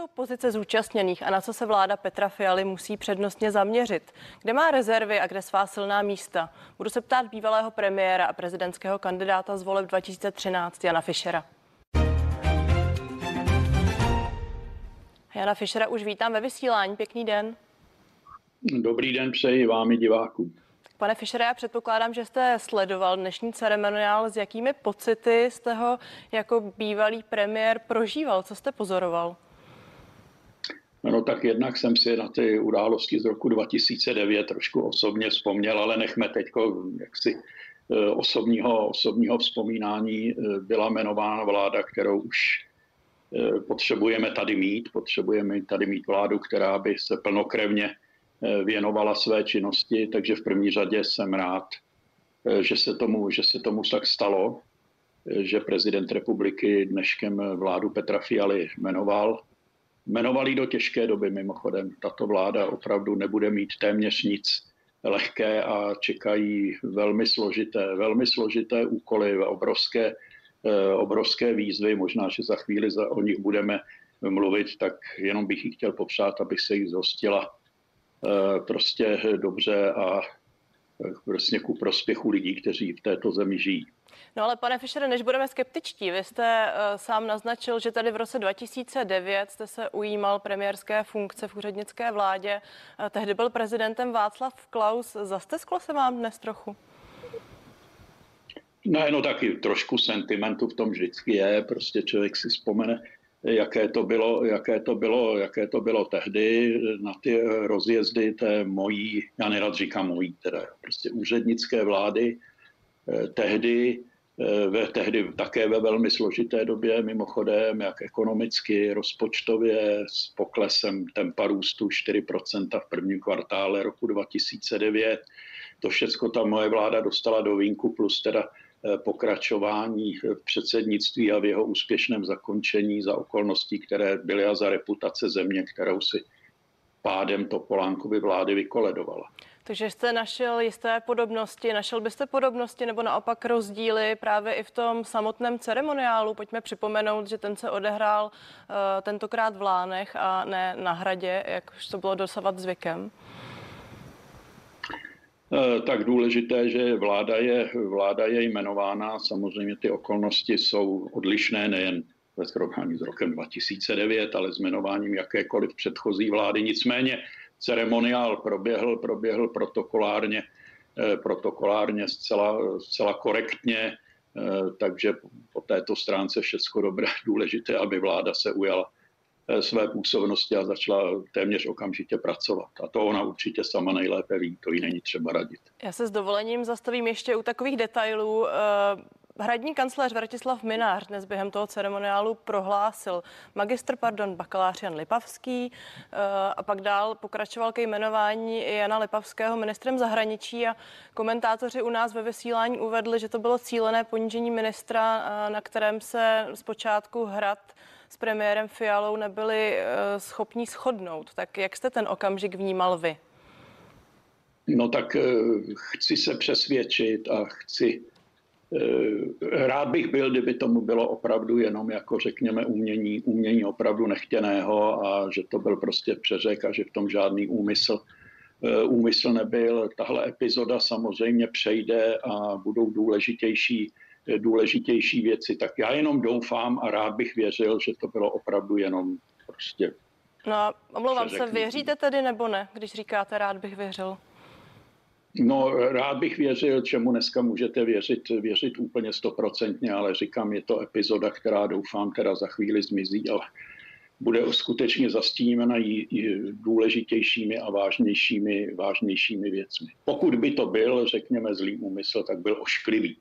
jsou pozice zúčastněných a na co se vláda Petra Fialy musí přednostně zaměřit? Kde má rezervy a kde svá silná místa? Budu se ptát bývalého premiéra a prezidentského kandidáta z voleb 2013 Jana Fischera. Jana Fischera už vítám ve vysílání. Pěkný den. Dobrý den přeji vám i divákům. Pane Fischere, já předpokládám, že jste sledoval dnešní ceremoniál. S jakými pocity jste ho jako bývalý premiér prožíval? Co jste pozoroval? No tak jednak jsem si na ty události z roku 2009 trošku osobně vzpomněl, ale nechme teď jaksi eh, osobního, osobního vzpomínání. Eh, byla jmenována vláda, kterou už eh, potřebujeme tady mít. Potřebujeme tady mít vládu, která by se plnokrevně věnovala své činnosti, takže v první řadě jsem rád, že se tomu, že se tomu tak stalo, že prezident republiky dneškem vládu Petra Fialy jmenoval. Jmenovali do těžké doby mimochodem. Tato vláda opravdu nebude mít téměř nic lehké a čekají velmi složité, velmi složité úkoly, obrovské, obrovské výzvy. Možná, že za chvíli za, o nich budeme mluvit, tak jenom bych jí chtěl popřát, aby se jich zhostila Eh, prostě dobře a eh, prostě ku prospěchu lidí, kteří v této zemi žijí. No ale pane Fischere, než budeme skeptičtí, vy jste uh, sám naznačil, že tady v roce 2009 jste se ujímal premiérské funkce v úřednické vládě. Uh, tehdy byl prezidentem Václav Klaus. Zastesklo se vám dnes trochu? Ne, no taky trošku sentimentu v tom vždycky je. Prostě člověk si vzpomene jaké to bylo, jaké to bylo, jaké to bylo tehdy na ty rozjezdy té mojí, já nerad říkám mojí, teda prostě úřednické vlády, eh, tehdy, eh, ve, tehdy také ve velmi složité době, mimochodem, jak ekonomicky, rozpočtově, s poklesem tempa růstu 4% v prvním kvartále roku 2009. To všechno ta moje vláda dostala do vínku, plus teda pokračování v předsednictví a v jeho úspěšném zakončení za okolností, které byly a za reputace země, kterou si pádem Topolánkovy vlády vykoledovala. Takže jste našel jisté podobnosti, našel byste podobnosti nebo naopak rozdíly právě i v tom samotném ceremoniálu. Pojďme připomenout, že ten se odehrál uh, tentokrát v Lánech a ne na hradě, jak už to bylo dosavat zvykem. Eh, tak důležité, že vláda je, vláda je jmenována. Samozřejmě ty okolnosti jsou odlišné nejen ve srovnání s rokem 2009, ale s jmenováním jakékoliv předchozí vlády. Nicméně ceremoniál proběhl, proběhl protokolárně, eh, protokolárně zcela, zcela korektně, eh, takže po této stránce všechno dobré, důležité, aby vláda se ujala své působnosti a začala téměř okamžitě pracovat. A to ona určitě sama nejlépe ví, to jí není třeba radit. Já se s dovolením zastavím ještě u takových detailů. Eh, hradní kancléř Vratislav Minář dnes během toho ceremoniálu prohlásil magistr, pardon, bakalář Jan Lipavský eh, a pak dál pokračoval ke jmenování Jana Lipavského ministrem zahraničí a komentátoři u nás ve vysílání uvedli, že to bylo cílené ponížení ministra, na kterém se zpočátku hrad s premiérem Fialou nebyli eh, schopni shodnout. Tak jak jste ten okamžik vnímal vy? No tak eh, chci se přesvědčit a chci eh, Rád bych byl, kdyby tomu bylo opravdu jenom jako řekněme umění, umění opravdu nechtěného a že to byl prostě přeřek a že v tom žádný úmysl, úmysl nebyl. Tahle epizoda samozřejmě přejde a budou důležitější důležitější věci. Tak já jenom doufám a rád bych věřil, že to bylo opravdu jenom prostě. No a omlouvám se, věříte tedy nebo ne, když říkáte rád bych věřil? No, rád bych věřil, čemu dneska můžete věřit, věřit úplně stoprocentně, ale říkám, je to epizoda, která doufám teda za chvíli zmizí, ale bude skutečně zastíněna i důležitějšími a vážnějšími, vážnějšími věcmi. Pokud by to byl, řekněme, zlý úmysl, tak byl ošklivý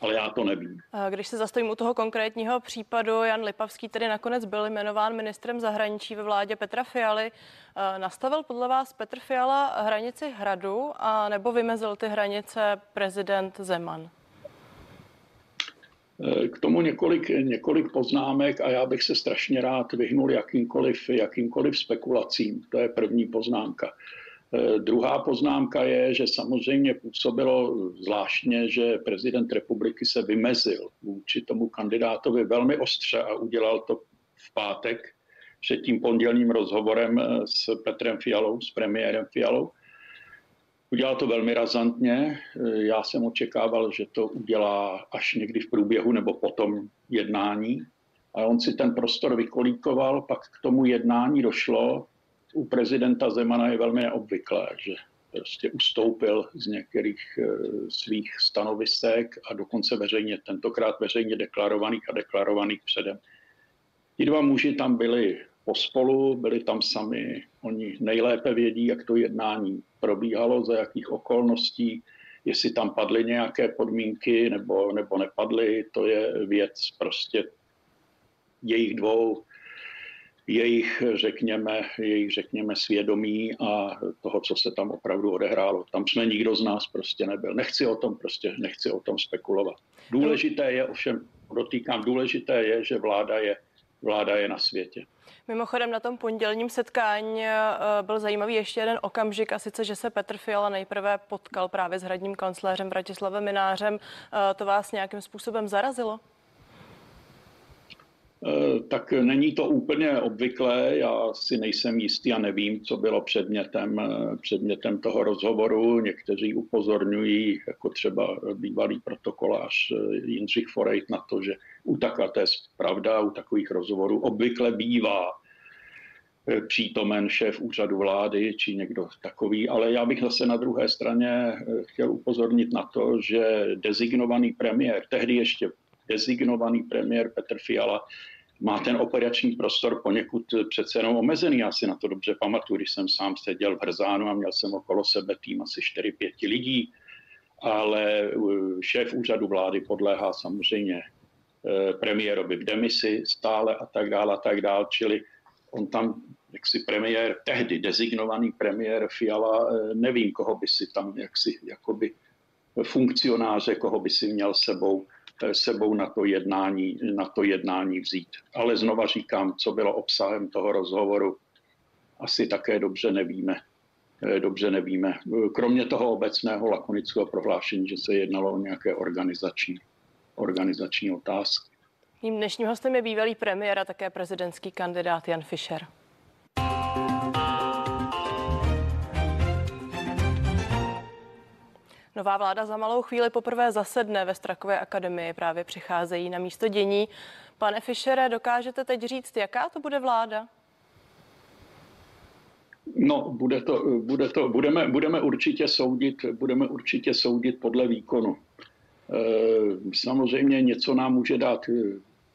ale já to nevím. Když se zastavím u toho konkrétního případu, Jan Lipavský tedy nakonec byl jmenován ministrem zahraničí ve vládě Petra Fialy. Nastavil podle vás Petr Fiala hranici hradu a nebo vymezil ty hranice prezident Zeman? K tomu několik, několik poznámek a já bych se strašně rád vyhnul jakýmkoliv, jakýmkoliv spekulacím. To je první poznámka. Eh, druhá poznámka je, že samozřejmě působilo zvláštně, že prezident republiky se vymezil vůči tomu kandidátovi velmi ostře a udělal to v pátek před tím pondělním rozhovorem s Petrem Fialou, s premiérem Fialou. Udělal to velmi razantně. Já jsem očekával, že to udělá až někdy v průběhu nebo potom jednání. A on si ten prostor vykolíkoval, pak k tomu jednání došlo. U prezidenta Zemana je velmi neobvyklé, že prostě ustoupil z některých eh, svých stanovisek a dokonce veřejně, tentokrát veřejně deklarovaných a deklarovaných předem. Ti dva muži tam byli pospolu, byli tam sami, oni nejlépe vědí, jak to jednání probíhalo, za jakých okolností, jestli tam padly nějaké podmínky nebo, nebo nepadly, to je věc prostě jejich dvou jejich, řekněme, jejich, řekněme, svědomí a toho, co se tam opravdu odehrálo. Tam jsme nikdo z nás prostě nebyl. Nechci o tom prostě, nechci o tom spekulovat. Důležité je, ovšem dotýkám, důležité je, že vláda je, vláda je na světě. Mimochodem na tom pondělním setkání eh, byl zajímavý ještě jeden okamžik a sice, že se Petr Fiala nejprve potkal právě s hradním kancléřem Bratislavem Minářem. Eh, to vás nějakým způsobem zarazilo? Eh, tak není to úplně obvyklé, já si nejsem jistý a nevím, co bylo předmětem, eh, předmětem toho rozhovoru. Někteří upozorňují, jako třeba bývalý protokolář eh, Jindřich Forejt na to, že u takové, to je pravda, u takových rozhovorů obvykle bývá přítomen šéf úřadu vlády či někdo takový, ale já bych zase na druhé straně chtěl upozornit na to, že dezignovaný premiér, tehdy ještě designovaný premiér Petr Fiala. Má ten operační prostor poněkud přece jenom omezený. Já si na to dobře pamatuju, když jsem sám seděl v Hrzánu a měl jsem okolo sebe tým asi 4-5 lidí, ale uh, šéf úřadu vlády podléhá samozřejmě uh, premiérovi v demisi stále a tak dále a tak dále, čili on tam, jak si premiér, tehdy designovaný premiér Fiala, uh, nevím, koho by si tam, jak si, jakoby funkcionáře, koho by si měl sebou sebou na to, jednání, na to jednání vzít. Ale znova říkám, co bylo obsahem toho rozhovoru, asi také dobře nevíme. Eh, dobře nevíme. Kromě toho obecného lakonického prohlášení, že se jednalo o nějaké organizační, organizační otázky. Mým dnešním hostem je bývalý premiér a také prezidentský kandidát Jan Fischer. Nová vláda za malou chvíli poprvé zasedne ve Strakové akademii, právě přicházejí na místo dění. Pane Fischere, dokážete teď říct, jaká to bude vláda? No, bude to, bude to, budeme, budeme, určitě soudit, budeme určitě soudit podle výkonu. E, samozřejmě něco nám může dát k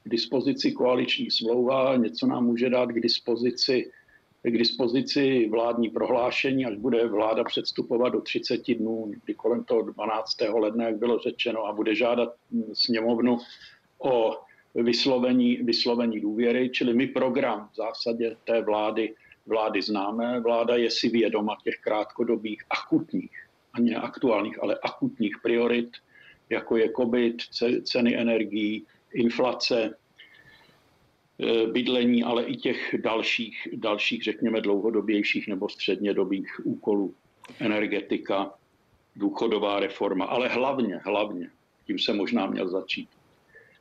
dispozici koaliční smlouva, něco nám může dát k dispozici k dispozici vládní prohlášení, až bude vláda předstupovat do 30 dnů, kdy kolem toho 12. ledna, jak bylo řečeno, a bude žádat sněmovnu o vyslovení, vyslovení důvěry, čili my program v zásadě té vlády, vlády známe. Vláda je si vědoma těch krátkodobých akutních, ani aktuálních, ale akutních priorit, jako je COVID, ceny energií, inflace, bydlení, ale i těch dalších, dalších, řekněme, dlouhodobějších nebo střednědobých úkolů. Energetika, důchodová reforma, ale hlavně, hlavně, tím se možná měl začít,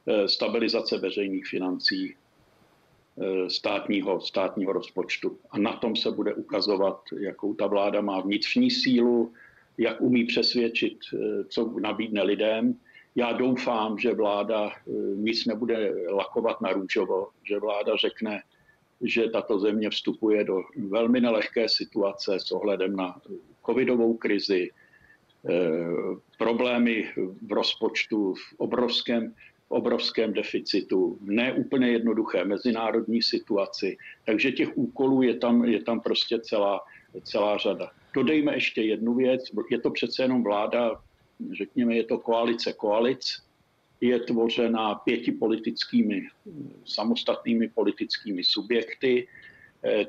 eh, stabilizace veřejných financí, eh, státního, státního rozpočtu. A na tom se bude ukazovat, jakou ta vláda má vnitřní sílu, jak umí přesvědčit, co nabídne lidem, já doufám, že vláda eh, nic nebude lakovat na růžovo, že vláda řekne, že tato země vstupuje do velmi nelehké situace s ohledem na covidovou krizi, eh, problémy v rozpočtu, v obrovském, v obrovském deficitu, ne úplně jednoduché mezinárodní situaci. Takže těch úkolů je tam, je tam prostě celá, celá řada. Dodejme ještě jednu věc, je to přece jenom vláda řekněme, je to koalice koalic, je tvořena pěti politickými, samostatnými politickými subjekty,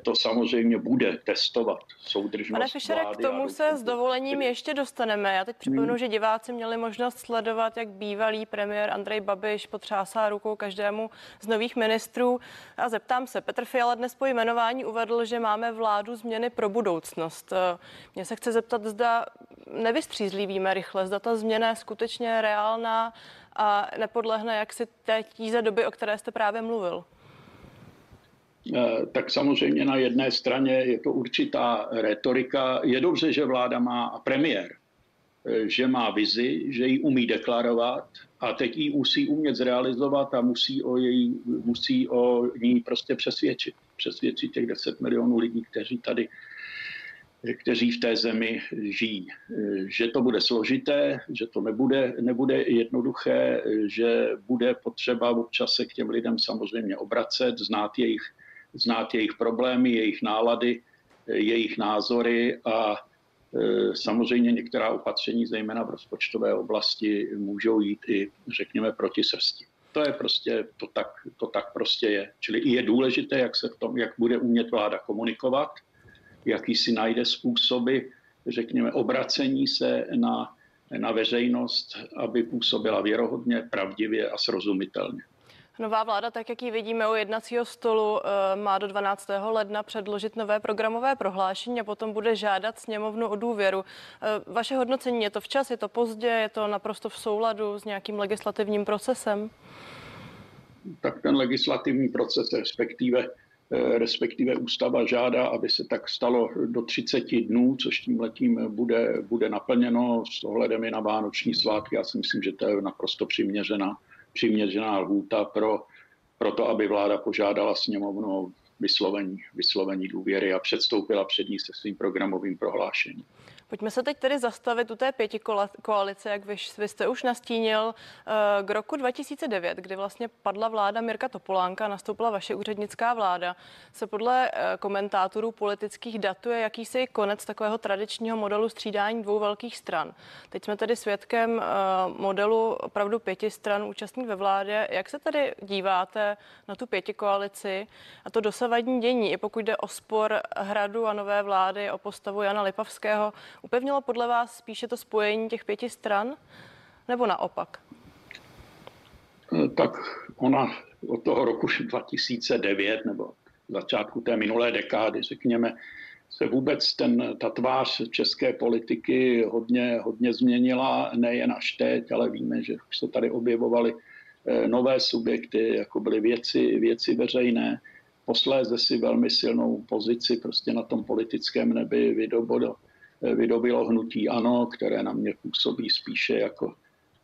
to samozřejmě bude testovat soudržnost Pane Fischere, k tomu se s dovolením ještě dostaneme. Já teď připomenu, hmm. že diváci měli možnost sledovat, jak bývalý premiér Andrej Babiš potřásá rukou každému z nových ministrů. A zeptám se, Petr Fiala dnes po jmenování uvedl, že máme vládu změny pro budoucnost. Eh, Mě se chce zeptat, zda nevystřízlivíme rychle, zda ta změna je skutečně reálná a nepodlehne jak si té tíze doby, o které jste právě mluvil. Tak samozřejmě na jedné straně je to určitá retorika. Je dobře, že vláda má a premiér, že má vizi, že ji umí deklarovat a teď ji musí umět zrealizovat a musí o, její, musí o ní prostě přesvědčit. Přesvědčit těch 10 milionů lidí, kteří tady kteří v té zemi žijí. Že to bude složité, že to nebude, nebude jednoduché, že bude potřeba občas se k těm lidem samozřejmě obracet, znát jejich, znát jejich problémy, jejich nálady, jejich názory a e, Samozřejmě některá opatření, zejména v rozpočtové oblasti, můžou jít i, řekněme, proti srsti. To je prostě, to tak, to tak prostě je. Čili je důležité, jak se v tom, jak bude umět vláda komunikovat, jaký si najde způsoby, řekněme, obracení se na, na veřejnost, aby působila věrohodně, pravdivě a srozumitelně. Nová vláda, tak jak ji vidíme u jednacího stolu, eh, má do 12. ledna předložit nové programové prohlášení a potom bude žádat sněmovnu o důvěru. Eh, vaše hodnocení je to včas, je to pozdě, je to naprosto v souladu s nějakým legislativním procesem? Tak ten legislativní proces, respektive Eh, respektive ústava žádá, aby se tak stalo do 30 dnů, což tím letím bude, bude naplněno s ohledem i na vánoční svátky. Já si myslím, že to je naprosto přiměřená, přiměřená lhůta pro, pro to, aby vláda požádala sněmovnu vyslovení, vyslovení důvěry a předstoupila před ní se svým programovým prohlášením. Pojďme se teď tedy zastavit u té pěti koalice, jak vy, vy jste už nastínil. Eh, k roku 2009, kdy vlastně padla vláda Mirka Topolánka, nastoupila vaše úřednická vláda, se podle eh, komentátorů politických datuje jakýsi konec takového tradičního modelu střídání dvou velkých stran. Teď jsme tedy svědkem eh, modelu opravdu pěti stran účastník ve vládě. Jak se tedy díváte na tu pěti koalici a to dosavadní dění, i pokud jde o spor hradu a nové vlády, o postavu Jana Lipavského, Upevnilo podle vás spíše to spojení těch pěti stran, nebo naopak? Eh, tak ona od toho roku 2009 nebo začátku té minulé dekády, řekněme, se vůbec ten, ta tvář české politiky hodně, hodně změnila, nejen až teď, ale víme, že už se tady objevovaly eh, nové subjekty, jako byly věci, věci veřejné. Posléze si velmi silnou pozici prostě na tom politickém nebi vydobilo vydobilo hnutí ANO, které na mě působí spíše jako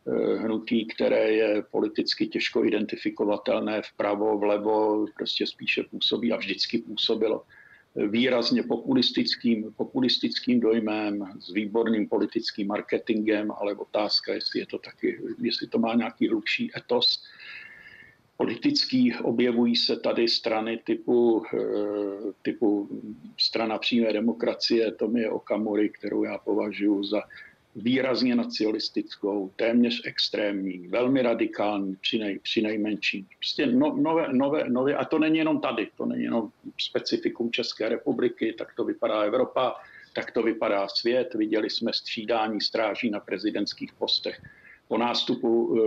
eh, hnutí, které je politicky těžko identifikovatelné vpravo, vlevo, prostě spíše působí a vždycky působilo výrazně populistickým, populistickým dojmem, s výborným politickým marketingem, ale otázka, jestli je to taky, jestli to má nějaký hlubší etos politický. Objevují se tady strany typu, eh, typu strana přímé demokracie Tomie Okamury, kterou já považuji za výrazně nacionalistickou, téměř extrémní, velmi radikální při, nej, při nejmenší. Prostě no, nové, nové, nové, a to není jenom tady, to není jenom specifikum České republiky, tak to vypadá Evropa, tak to vypadá svět. Viděli jsme střídání stráží na prezidentských postech po nástupu eh,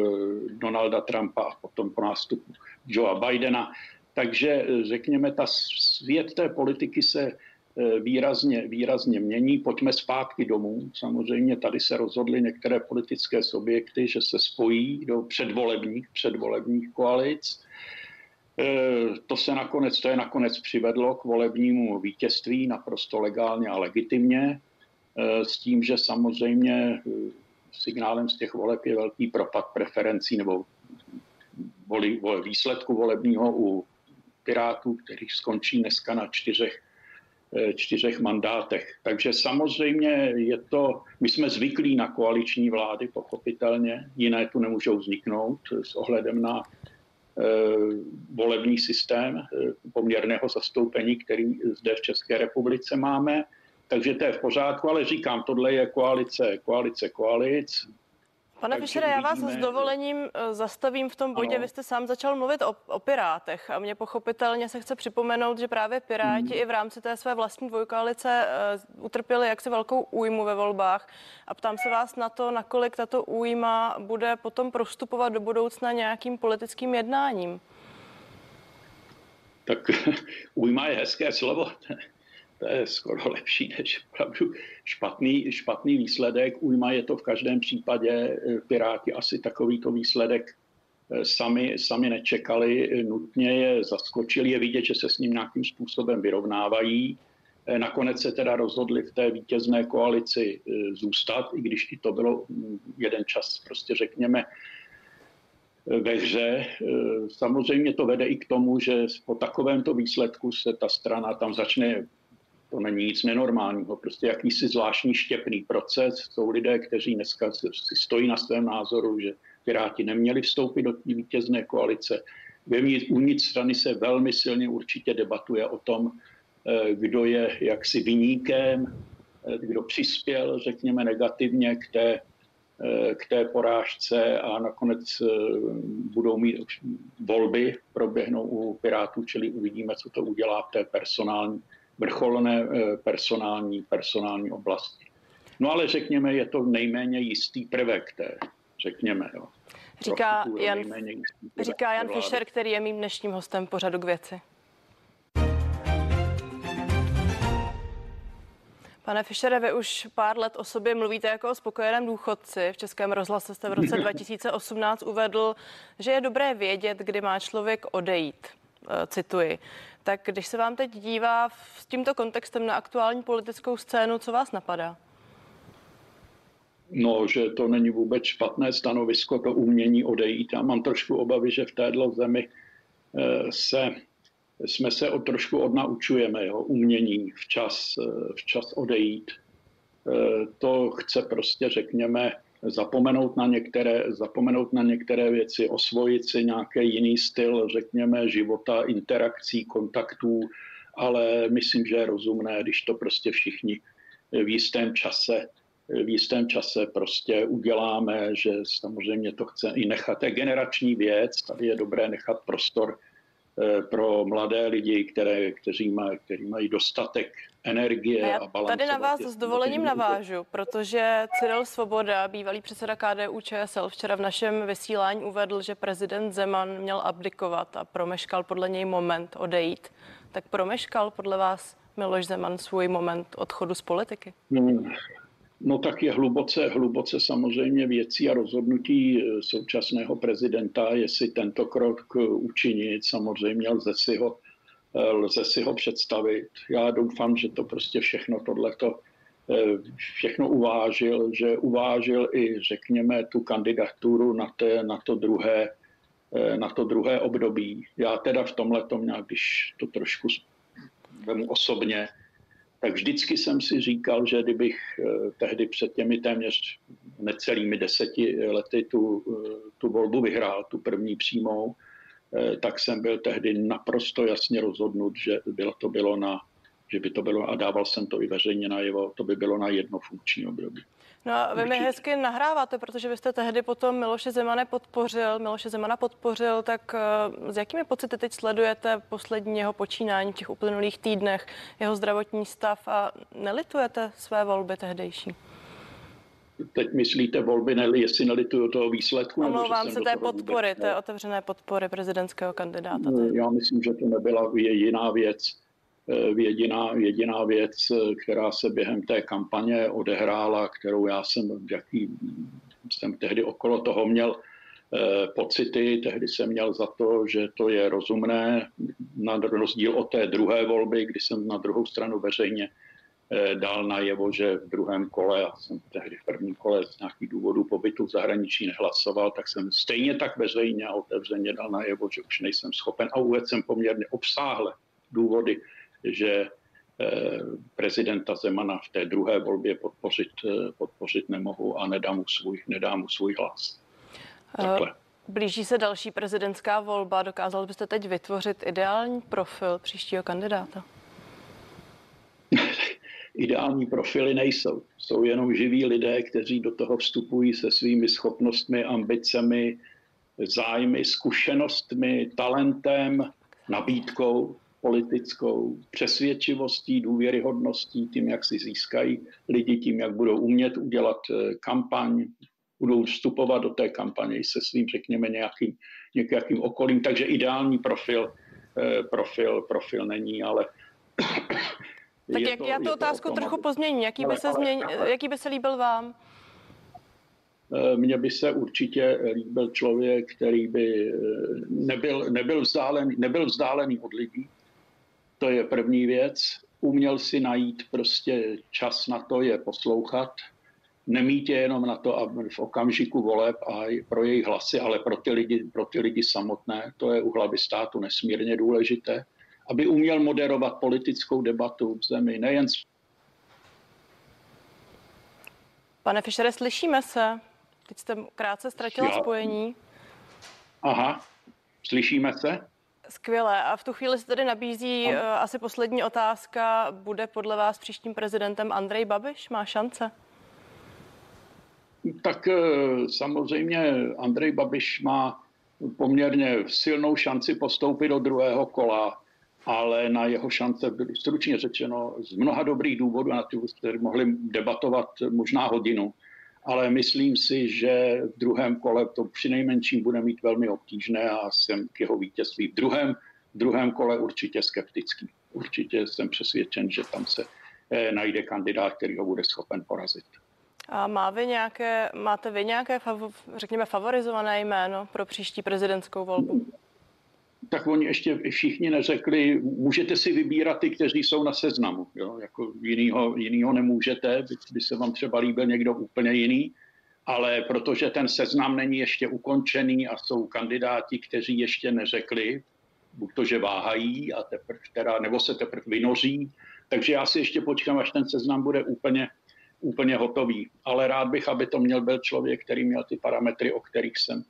Donalda Trumpa a potom po nástupu Joea Bidena. Takže eh, řekněme, ta svět té politiky se eh, výrazně, výrazně mění. Pojďme zpátky domů. Samozřejmě tady se rozhodly některé politické subjekty, že se spojí do předvolebních, předvolebních koalic. To se nakonec, to je nakonec přivedlo k volebnímu vítězství naprosto legálně a legitimně, s tím, že samozřejmě signálem z těch voleb je velký propad preferencí nebo voli, voli, výsledku volebního u Pirátů, který skončí dneska na čtyřech, eh, čtyřech mandátech. Takže samozřejmě je to, my jsme zvyklí na koaliční vlády, pochopitelně, jiné tu nemůžou vzniknout s ohledem na e, volební systém e, poměrného zastoupení, který zde v České republice máme takže to je v pořádku, ale říkám, tohle je koalice, koalice koalic. Pane Fischere, já vás s dovolením eh, zastavím v tom bodě. Ano. Vy jste sám začal mluvit o, o Pirátech a mě pochopitelně se chce připomenout, že právě Piráti hmm. i v rámci té své vlastní dvojkoalice uh, utrpěli jaksi velkou újmu ve volbách. A ptám se vás na to, nakolik tato újma bude potom prostupovat do budoucna nějakým politickým jednáním. Tak újma je hezké slovo to je skoro lepší než opravdu špatný, špatný výsledek. Újma je to v každém případě. Eh, Piráti asi takovýto výsledek sami, sami nečekali, nutně je zaskočili, je vidět, že se s ním nějakým způsobem vyrovnávají. Nakonec se teda rozhodli v té vítězné koalici zůstat, i když i to bylo mm, jeden čas, prostě řekněme, ve hře. Samozřejmě to vede i k tomu, že po takovémto výsledku se ta strana tam začne to není nic nenormálního, prostě jakýsi zvláštní štěpný proces. Jsou lidé, kteří dneska si stojí na svém názoru, že Piráti neměli vstoupit do té vítězné koalice. Uvnitř strany se velmi silně určitě debatuje o tom, eh, kdo je jaksi vyníkem, eh, kdo přispěl, řekněme, negativně k té, eh, k té porážce a nakonec budou mít volby, proběhnou u Pirátů, čili uvidíme, co to udělá v té personální vrcholné eh, personální, personální oblasti. No ale řekněme, je to nejméně jistý prvek té, řekněme. Jo. Říká Jan, říká Jan Fischer, který je mým dnešním hostem pořadu k věci. Pane Fischere, vy už pár let o sobě mluvíte jako o spokojeném důchodci. V Českém rozhlase jste v roce 2018 uvedl, že je dobré vědět, kdy má člověk odejít. Eh, cituji. Tak když se vám teď dívá s tímto kontextem na aktuální politickou scénu, co vás napadá? No, že to není vůbec špatné stanovisko, to umění odejít. Já mám trošku obavy, že v této zemi eh, se, jsme se o trošku odnaučujeme jo, umění včas, eh, včas odejít. To chce prostě, řekněme, zapomenout na některé, zapomenout na některé věci, osvojit si nějaký jiný styl, řekněme, života, interakcí, kontaktů, ale myslím, že je rozumné, když to prostě všichni v jistém čase v jistém čase prostě uděláme, že samozřejmě to chce i nechat. Je generační věc, tady je dobré nechat prostor pro mladé lidi, které, kteří, mají, kteří mají dostatek energie a, já a Tady na vás s dovolením navážu, protože Cyril Svoboda, bývalý předseda KDU ČSL, včera v našem vysílání uvedl, že prezident Zeman měl abdikovat a promeškal podle něj moment odejít. Tak promeškal podle vás Miloš Zeman svůj moment odchodu z politiky? Hmm. No tak je hluboce, hluboce samozřejmě věcí a rozhodnutí eh, současného prezidenta, jestli tento krok učinit, samozřejmě lze si ho, eh, lze si ho představit. Já doufám, že to prostě všechno tohleto eh, všechno uvážil, že uvážil i, řekněme, tu kandidaturu na, té, na, to, druhé, na to druhé období. Já teda v tomhle tom když to trošku vemu osobně, tak vždycky jsem si říkal, že kdybych eh, tehdy před těmi téměř necelými deseti lety tu, eh, tu volbu vyhrál, tu první přímou, eh, tak jsem byl tehdy naprosto jasně rozhodnut, že bylo to bylo na že by to bylo, a dával jsem to i veřejně najevo, to by bylo na jedno funkční období. No a vy mi hezky nahráváte, protože vy jste tehdy potom Miloše Zemana podpořil, Miloše Zemana podpořil, tak uh, s jakými pocity teď sledujete poslední jeho počínání v těch uplynulých týdnech, jeho zdravotní stav a nelitujete své volby tehdejší? Teď myslíte volby, ne, jestli nelituju toho výsledku? Omlouvám se té podpory, té otevřené podpory prezidentského kandidáta. Já myslím, že to nebyla jiná věc Eh, jediná, jediná věc, eh, která se během té kampaně odehrála, kterou já jsem, jaký jsem tehdy okolo toho měl eh, pocity, tehdy jsem měl za to, že to je rozumné, na rozdíl od té druhé volby, kdy jsem na druhou stranu veřejně dal najevo, že v druhém kole, já jsem tehdy v prvním kole z nějakých důvodů pobytu v zahraničí nehlasoval, tak jsem stejně tak veřejně a otevřeně dal najevo, že už nejsem schopen. A uvedl jsem poměrně obsáhle důvody, že eh, prezidenta Zemana v té druhé volbě podpořit, eh, podpořit nemohu a nedám mu svůj, nedám mu svůj hlas. Eh, Takhle. Blíží se další prezidentská volba. Dokázal byste teď vytvořit ideální profil příštího kandidáta? Ideální profily nejsou. Jsou jenom živí lidé, kteří do toho vstupují se svými schopnostmi, ambicemi, zájmy, zkušenostmi, talentem, nabídkou politickou přesvědčivostí, důvěryhodností, tím, jak si získají lidi, tím, jak budou umět udělat eh, kampaň, budou vstupovat do té kampaně se svým, řekněme, nějakým, nějakým okolím. Takže ideální profil, eh, profil, profil není, ale tak jak to, já tu otázku to trochu pozměním. Jaký by, se změň, jaký by se líbil vám? mně by se určitě líbil člověk, který by nebyl, nebyl, vzdálený, nebyl vzdálený od lidí. To je první věc. Uměl si najít prostě čas na to je poslouchat, nemít je jenom na to, aby v okamžiku voleb a pro jejich hlasy, ale pro ty lidi, pro ty lidi samotné. To je u hlavy státu nesmírně důležité. Aby uměl moderovat politickou debatu v zemi, nejen Pane Fischere, slyšíme se? Teď jste krátce ztratil Já... spojení. Aha, slyšíme se? Skvěle. A v tu chvíli se tedy nabízí uh, asi poslední otázka. Bude podle vás příštím prezidentem Andrej Babiš? Má šance? Tak eh, samozřejmě Andrej Babiš má poměrně silnou šanci postoupit do druhého kola, ale na jeho šance byly stručně řečeno z mnoha dobrých důvodů, na ty které mohli debatovat možná hodinu. Ale myslím si, že v druhém kole to přinejmenším bude mít velmi obtížné a jsem k jeho vítězství v druhém, v druhém kole určitě skeptický. Určitě jsem přesvědčen, že tam se eh, najde kandidát, který ho bude schopen porazit. A má vy nějaké, máte vy nějaké, řekněme, favorizované jméno pro příští prezidentskou volbu? Tak oni ještě všichni neřekli, můžete si vybírat ty, kteří jsou na seznamu. Jo? Jako jinýho, jinýho nemůžete, by, by se vám třeba líbil někdo úplně jiný, ale protože ten seznam není ještě ukončený a jsou kandidáti, kteří ještě neřekli, buď to, že váhají, a teprv, teda, nebo se teprve vynoří, takže já si ještě počkám, až ten seznam bude úplně úplně hotový. Ale rád bych, aby to měl byl člověk, který měl ty parametry, o kterých jsem,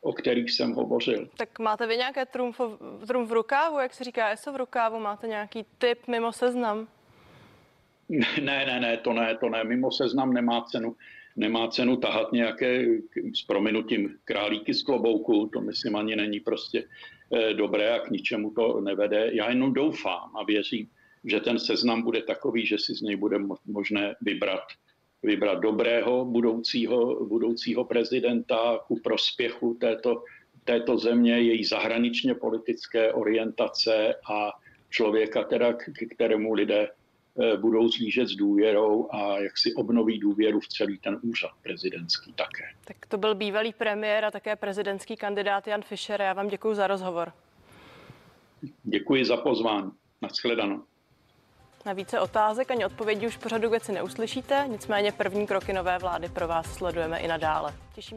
o kterých jsem hovořil. Tak máte vy nějaké trumf, trumf v rukávu, jak se říká ESO v rukávu? Máte nějaký typ mimo seznam? Ne, ne, ne, to ne, to ne. Mimo seznam nemá cenu. Nemá cenu tahat nějaké s prominutím králíky z klobouku, to myslím ani není prostě eh, dobré a k ničemu to nevede. Já jenom doufám a věřím, že ten seznam bude takový, že si z něj bude možné vybrat, vybrat dobrého budoucího, budoucího prezidenta ku prospěchu této, této země, její zahraničně politické orientace a člověka, teda, k kterému lidé eh, budou zlížet s důvěrou a jak si obnoví důvěru v celý ten úřad prezidentský také. Tak to byl bývalý premiér a také prezidentský kandidát Jan Fischer. Já vám děkuji za rozhovor. Děkuji za pozvání. Naschledanou. Na více otázek ani odpovědí už pořadu věci neuslyšíte, nicméně první kroky nové vlády pro vás sledujeme i nadále. Těším